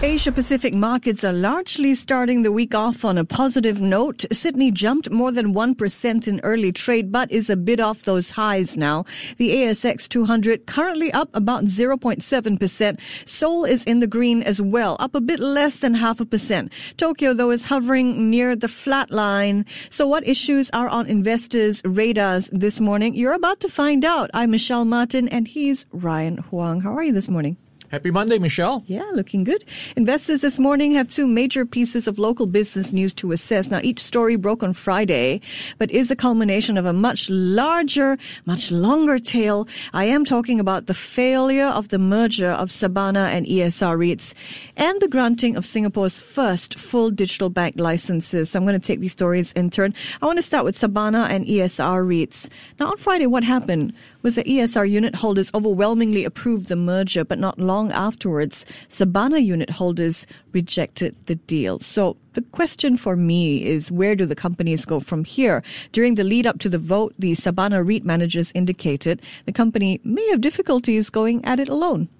Asia Pacific markets are largely starting the week off on a positive note. Sydney jumped more than 1% in early trade, but is a bit off those highs now. The ASX 200 currently up about 0.7%. Seoul is in the green as well, up a bit less than half a percent. Tokyo, though, is hovering near the flat line. So what issues are on investors' radars this morning? You're about to find out. I'm Michelle Martin and he's Ryan Huang. How are you this morning? Happy Monday, Michelle. Yeah, looking good. Investors this morning have two major pieces of local business news to assess. Now, each story broke on Friday, but is a culmination of a much larger, much longer tale. I am talking about the failure of the merger of Sabana and ESR REITs and the granting of Singapore's first full digital bank licenses. So I'm going to take these stories in turn. I want to start with Sabana and ESR REITs. Now, on Friday, what happened? Was that ESR unit holders overwhelmingly approved the merger, but not long afterwards, Sabana unit holders rejected the deal. So the question for me is where do the companies go from here? During the lead up to the vote, the Sabana REIT managers indicated the company may have difficulties going at it alone.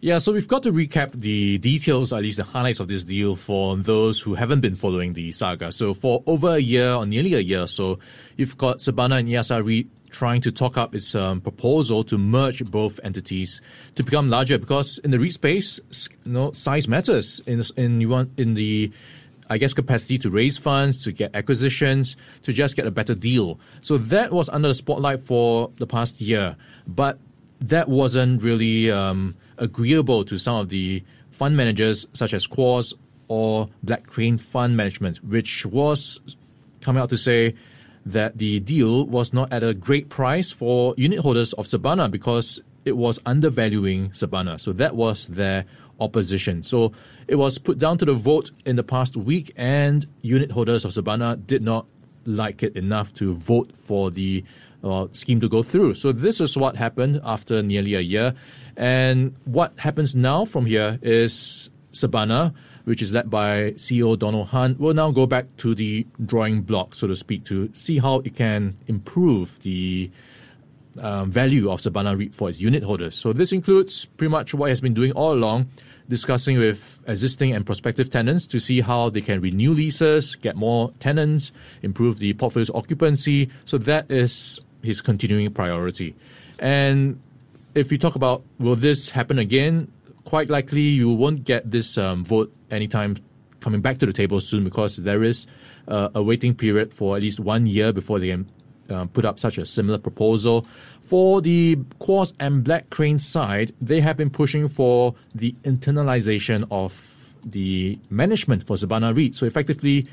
Yeah, so we've got to recap the details, at least the highlights of this deal for those who haven't been following the saga. So for over a year or nearly a year, so you've got Sabana and ESR REIT trying to talk up its um, proposal to merge both entities to become larger because in the REIT space, you know, size matters in in you want in the I guess capacity to raise funds, to get acquisitions, to just get a better deal. So that was under the spotlight for the past year, but that wasn't really um, agreeable to some of the fund managers such as Quarz or Black Crane Fund Management, which was coming out to say that the deal was not at a great price for unit holders of Sabana because it was undervaluing Sabana. So that was their opposition. So it was put down to the vote in the past week, and unit holders of Sabana did not like it enough to vote for the uh, scheme to go through. So this is what happened after nearly a year. And what happens now from here is Sabana which is led by CEO Donald Hunt, will now go back to the drawing block, so to speak, to see how it can improve the um, value of Sabana REIT for its unit holders. So this includes pretty much what has been doing all along, discussing with existing and prospective tenants to see how they can renew leases, get more tenants, improve the portfolio's occupancy. So that is his continuing priority. And if we talk about will this happen again, quite likely you won't get this um, vote anytime coming back to the table soon because there is uh, a waiting period for at least one year before they can uh, put up such a similar proposal. For the Quarz and Black Crane side, they have been pushing for the internalization of the management for Sabana REIT. So effectively,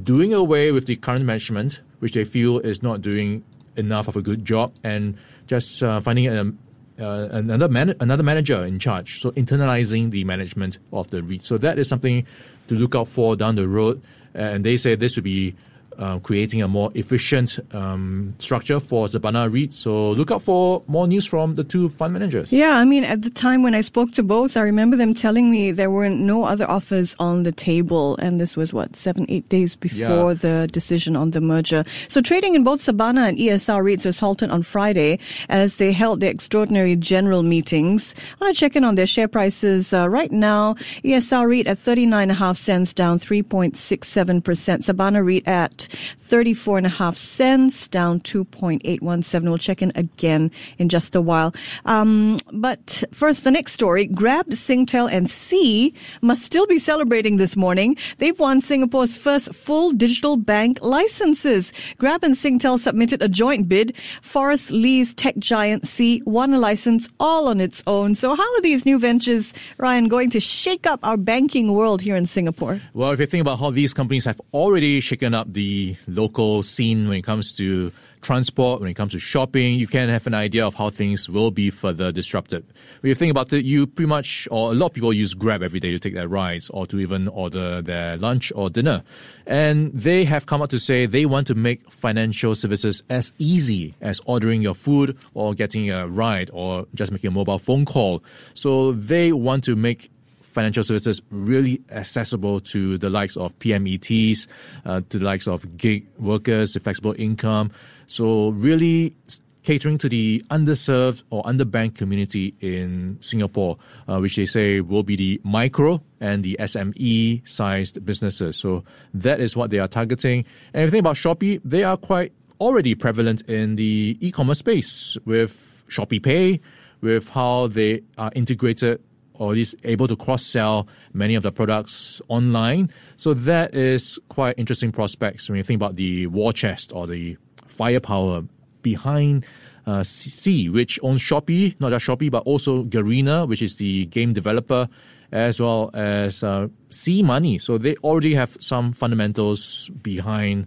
doing away with the current management, which they feel is not doing enough of a good job, and just uh, finding a, uh, another man- another manager in charge. So internalizing the management of the REIT. So that is something to look out for down the road. And they say this would be uh, creating a more efficient um, structure for Sabana REIT. So look out for more news from the two fund managers. Yeah, I mean, at the time when I spoke to both, I remember them telling me there were no other offers on the table. And this was what, seven, eight days before yeah. the decision on the merger. So trading in both Sabana and ESR REITs was halted on Friday as they held their extraordinary general meetings. I want to check in on their share prices. Uh, right now, ESR REIT at 39.5 cents, down 3.67%. Sabana REIT at 34 and a half cents, down 2.817. We'll check in again in just a while. Um, but first, the next story. Grab, Singtel, and Sea must still be celebrating this morning. They've won Singapore's first full digital bank licenses. Grab and Singtel submitted a joint bid. Forrest Li's tech giant Sea won a license all on its own. So how are these new ventures, Ryan, going to shake up our banking world here in Singapore? Well, if you think about how these companies have already shaken up the local scene when it comes to transport, when it comes to shopping, you can have an idea of how things will be further disrupted. When you think about it, you pretty much, or a lot of people use Grab every day to take their rides or to even order their lunch or dinner. And they have come out to say they want to make financial services as easy as ordering your food or getting a ride or just making a mobile phone call. So they want to make financial services really accessible to the likes of PMETs, uh, to the likes of gig workers, the flexible income. So really catering to the underserved or underbanked community in Singapore, uh, which they say will be the micro and the SME sized businesses. So that is what they are targeting. And if you think about Shopee, they are quite already prevalent in the e-commerce space with Shopee Pay, with how they are integrated or at least able to cross sell many of the products online. So that is quite interesting prospects when you think about the war chest or the firepower behind uh, Sea, which owns Shopee, not just Shopee, but also Garena, which is the game developer, as well as uh, Sea Money. So they already have some fundamentals behind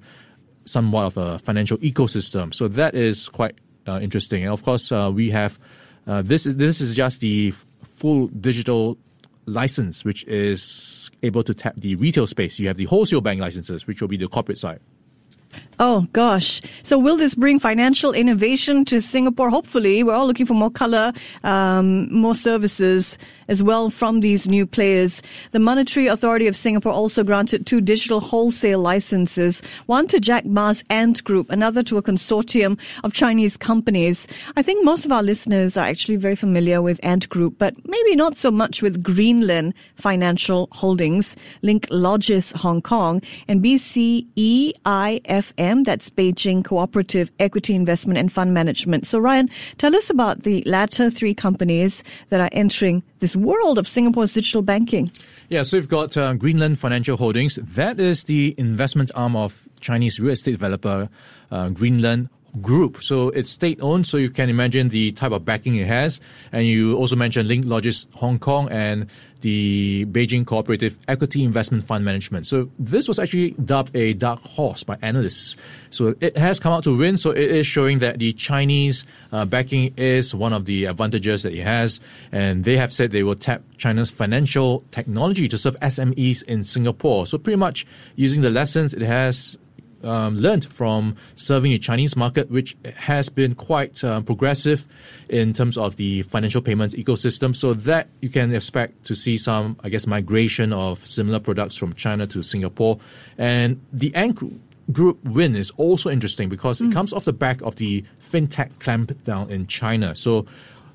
somewhat of a financial ecosystem. So that is quite uh, interesting. And of course, uh, we have uh, this is this is just the full digital license, which is able to tap the retail space. You have the wholesale bank licenses, which will be the corporate side. Oh gosh. So will this bring financial innovation to Singapore? Hopefully, we're all looking for more color, um, more services as well from these new players. The Monetary Authority of Singapore also granted two digital wholesale licenses, one to Jack Ma's Ant Group, another to a consortium of Chinese companies. I think most of our listeners are actually very familiar with Ant Group, but maybe not so much with Greenland Financial Holdings, Linklogis Hong Kong, and BCEIFM, that's Beijing Cooperative Equity Investment and Fund Management. So Ryan, tell us about the latter three companies that are entering this world of Singapore's digital banking. Yeah, so we've got uh, Greenland Financial Holdings. That is the investment arm of Chinese real estate developer uh, Greenland group. So it's state owned, so you can imagine the type of backing it has. And you also mentioned Linklogis Hong Kong and the Beijing Cooperative Equity Investment Fund Management. So this was actually dubbed a dark horse by analysts. So it has come out to win. So it is showing that the Chinese uh, backing is one of the advantages that it has. And they have said they will tap China's financial technology to serve SMEs in Singapore. So pretty much using the lessons it has um, learned from serving the Chinese market, which has been quite uh, progressive in terms of the financial payments ecosystem. So that you can expect to see some, I guess, migration of similar products from China to Singapore. And the Ant Group win is also interesting because mm. it comes off the back of the fintech clampdown in China. So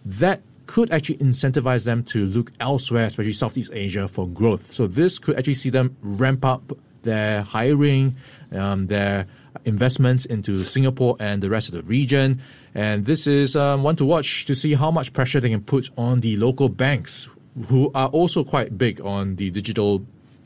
that could actually incentivize them to look elsewhere, especially Southeast Asia, for growth. So this could actually see them ramp up their hiring, um, their investments into Singapore and the rest of the region. And this is um, one to watch to see how much pressure they can put on the local banks, who are also quite big on the digital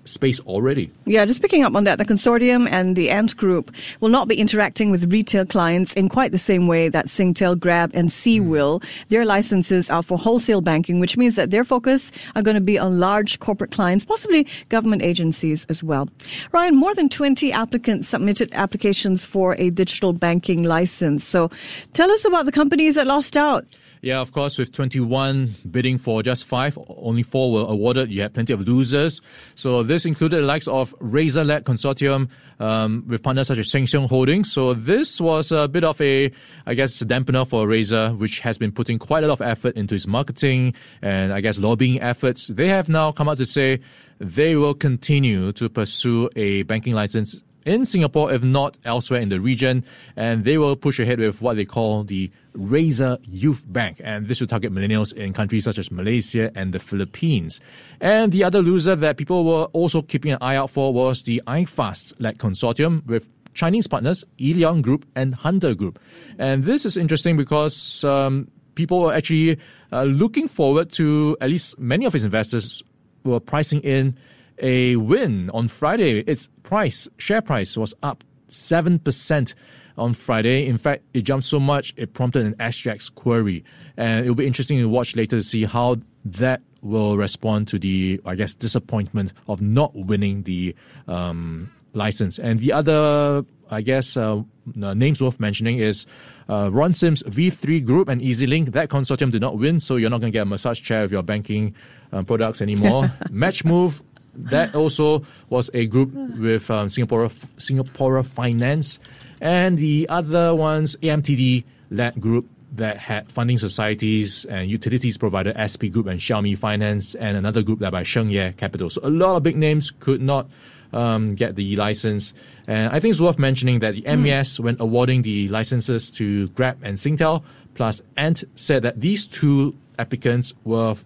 space already. Yeah, just picking up on that, the consortium and the Ant Group will not be interacting with retail clients in quite the same way that Singtel, Grab, and Sea mm. will. Their licenses are for wholesale banking, which means that their focus are going to be on large corporate clients, possibly government agencies as well. Ryan, more than 20 applicants submitted applications for a digital banking license. So tell us about the companies that lost out. Yeah, of course, with 21 bidding for just five, only four were awarded. You had plenty of losers. So this included the likes of Razer Led consortium um, with partners such as Sheng Siong Holdings. So this was a bit of a, I guess, a dampener for Razer, which has been putting quite a lot of effort into its marketing and I guess lobbying efforts. They have now come out to say they will continue to pursue a banking license in Singapore, if not elsewhere in the region. And they will push ahead with what they call the Razer Youth Bank. And this will target millennials in countries such as Malaysia and the Philippines. And the other loser that people were also keeping an eye out for was the iFast-led consortium with Chinese partners, Yillion Group and Hunter Group. And this is interesting because um, people were actually uh, looking forward to, at least many of its investors were pricing in a win on Friday. Its price, share price, was up 7% on Friday. In fact, it jumped so much it prompted an SGX query. And it'll be interesting to watch later to see how that will respond to the, I guess, disappointment of not winning the um, license. And the other, I guess, uh, names worth mentioning is uh, Ron Sim's V3 Group and EZ-Link. That consortium did not win, so you're not going to get a massage chair of your banking um, products anymore. Matchmove that also was a group with um, Singapore Singapore Finance, and the other ones AMTD led group that had funding societies and utilities provider SP Group and Xiaomi Finance, and another group led by Shengye Capital. So a lot of big names could not um, get the license. And I think it's worth mentioning that the MAS, mm. when awarding the licenses to Grab and Singtel, plus Ant, said that these two applicants were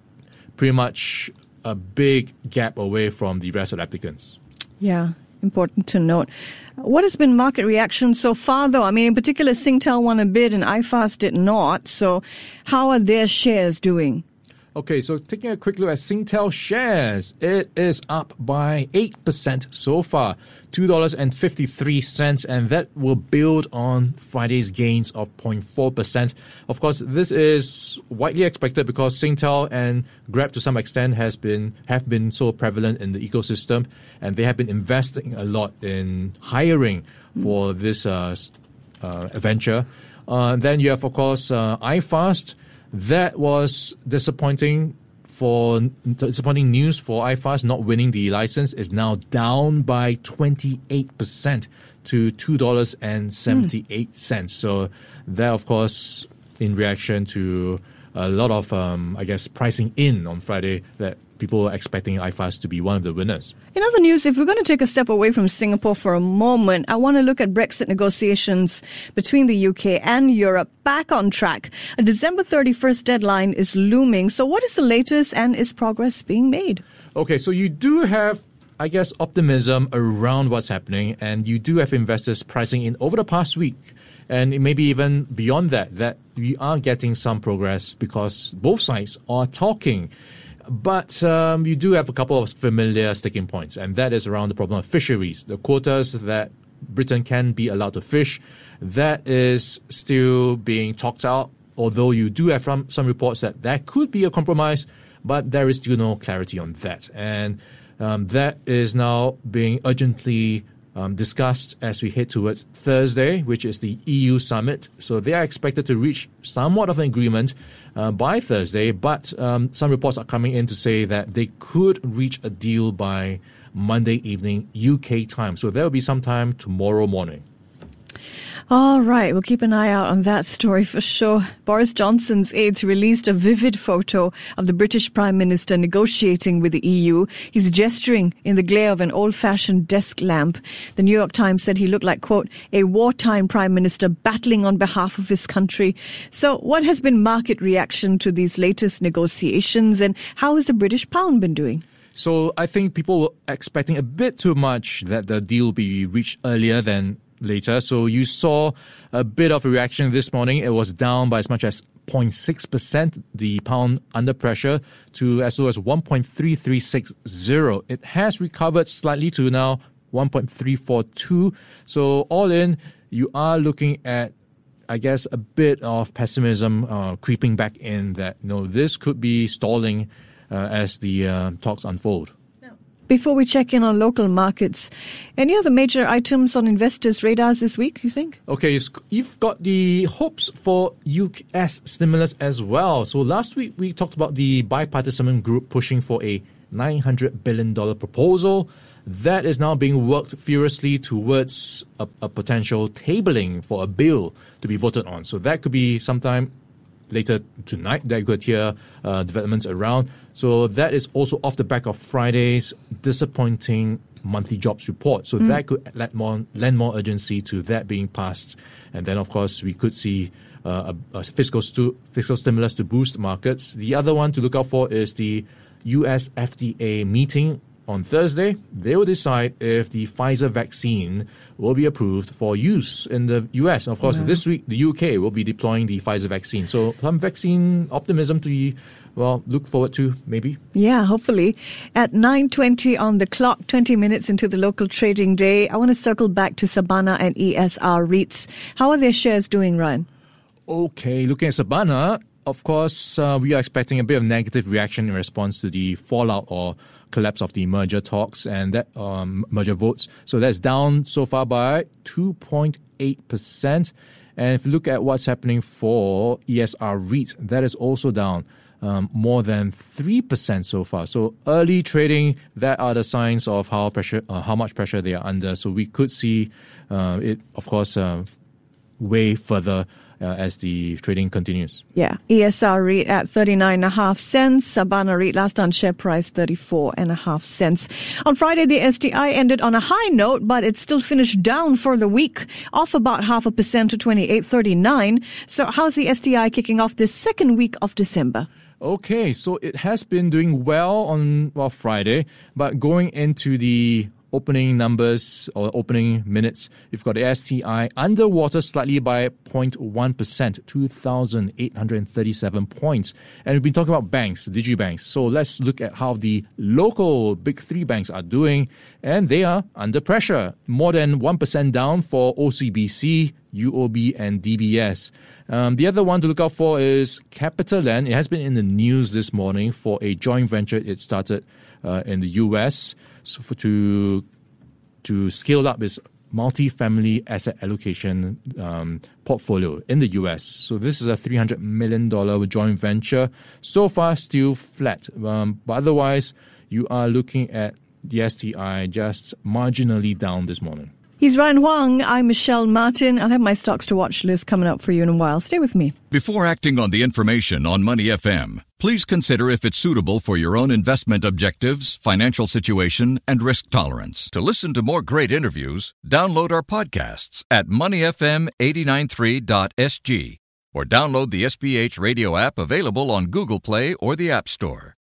pretty much a big gap away from the rest of the applicants. Yeah, important to note. What has been market reaction so far, though? I mean, in particular, Singtel won a bid and iFast did not. So, how are their shares doing? Okay, so taking a quick look at Singtel shares, it is up by 8% so far, $2.53, and that will build on Friday's gains of 0.4%. Of course, this is widely expected because Singtel and Grab to some extent has been have been so prevalent in the ecosystem, and they have been investing a lot in hiring for this uh, uh. Uh, then you have, of course, uh, iFast that was disappointing for disappointing news for iFast not winning the license is now down by 28% to $2.78. Mm. So that, of course, in reaction to a lot of, um, I guess, pricing in on Friday that people are expecting iFast to be one of the winners. In other news, if we're going to take a step away from Singapore for a moment, I want to look at Brexit negotiations between the UK and Europe back on track. A December 31st deadline is looming. So, what is the latest and is progress being made? Okay, so you do have I guess, optimism around what's happening, and you do have investors pricing in over the past week, and maybe even beyond that, that we are getting some progress because both sides are talking. But um, you do have a couple of familiar sticking points, and that is around the problem of fisheries. The quotas that Britain can be allowed to fish, that is still being talked out, although you do have some, some reports that that could be a compromise, but there is still no clarity on that. And um, that is now being urgently um, discussed as we head towards Thursday, which is the EU summit. So they are expected to reach somewhat of an agreement uh, by Thursday, but um, some reports are coming in to say that they could reach a deal by Monday evening UK time. So there will be some time tomorrow morning. All right, we'll keep an eye out on that story for sure. Boris Johnson's aides released a vivid photo of the British Prime Minister negotiating with the EU. He's gesturing in the glare of an old-fashioned desk lamp. The New York Times said he looked like, quote, a wartime Prime Minister battling on behalf of his country. So what has been market reaction to these latest negotiations and how has the British pound been doing? So I think people were expecting a bit too much that the deal be reached earlier than later. So you saw a bit of a reaction this morning. It was down by as much as 0.6%, the pound under pressure to as low as 1.3360. It has recovered slightly to now 1.342. So all in, you are looking at I guess a bit of pessimism uh, creeping back in that know this could be stalling uh, as the uh, talks unfold. Before we check in on local markets, any other major items on investors' radars this week, you think? Okay, you've got the hopes for US stimulus as well. So last week we talked about the bipartisan group pushing for a $900 billion proposal. That is now being worked furiously towards a, a potential tabling for a bill to be voted on. So that could be sometime later tonight that you could hear uh, developments around. So that is also off the back of Friday's disappointing monthly jobs report. So mm. that could lend more, lend more urgency to that being passed. And then, of course, we could see uh, a, a fiscal, stu- fiscal stimulus to boost markets. The other one to look out for is the US FDA meeting on Thursday, they will decide if the Pfizer vaccine will be approved for use in the US. of course, yeah. this week, the UK will be deploying the Pfizer vaccine. So, some vaccine optimism to be well, look forward to maybe. Yeah, hopefully. At 9.20 on the clock, 20 minutes into the local trading day, I want to circle back to Sabana and ESR REITs. How are their shares doing, Ryan? Okay, looking at Sabana, of course, uh, we are expecting a bit of negative reaction in response to the fallout or collapse of the merger talks and that um, merger votes. So that's down so far by 2.8%. And if you look at what's happening for ESR REIT, that is also down um, more than 3% so far. So early trading, that are the signs of how pressure, uh, how much pressure they are under. So we could see uh, it, of course, uh, way further uh, as the trading continues. Yeah, ESR REIT at 39.5 cents. Sabana REIT last on share price 34.5 cents. On Friday, the STI ended on a high note, but it still finished down for the week, off about half a percent to 28.39. So how's the STI kicking off this second week of December? Okay, so it has been doing well on well Friday, but going into the opening numbers or opening minutes, you've got the STI underwater slightly by 0.1%, 2,837 points. And we've been talking about banks, digibanks. So let's look at how the local big three banks are doing. And they are under pressure, more than 1% down for OCBC, UOB, and DBS. Um, the other one to look out for is CapitaLand. It has been in the news this morning for a joint venture it started uh, in the US so for, to to scale up its multi-family asset allocation um, portfolio in the US. So this is a $300 million joint venture. So far, still flat. Um, but otherwise, you are looking at the STI just marginally down this morning. He's Ryan Huang. I'm Michelle Martin. I'll have my stocks to watch list coming up for you in a while. Stay with me. Before acting on the information on Money FM, please consider if it's suitable for your own investment objectives, financial situation, and risk tolerance. To listen to more great interviews, download our podcasts at moneyfm893.sg or download the SPH radio app available on Google Play or the App Store.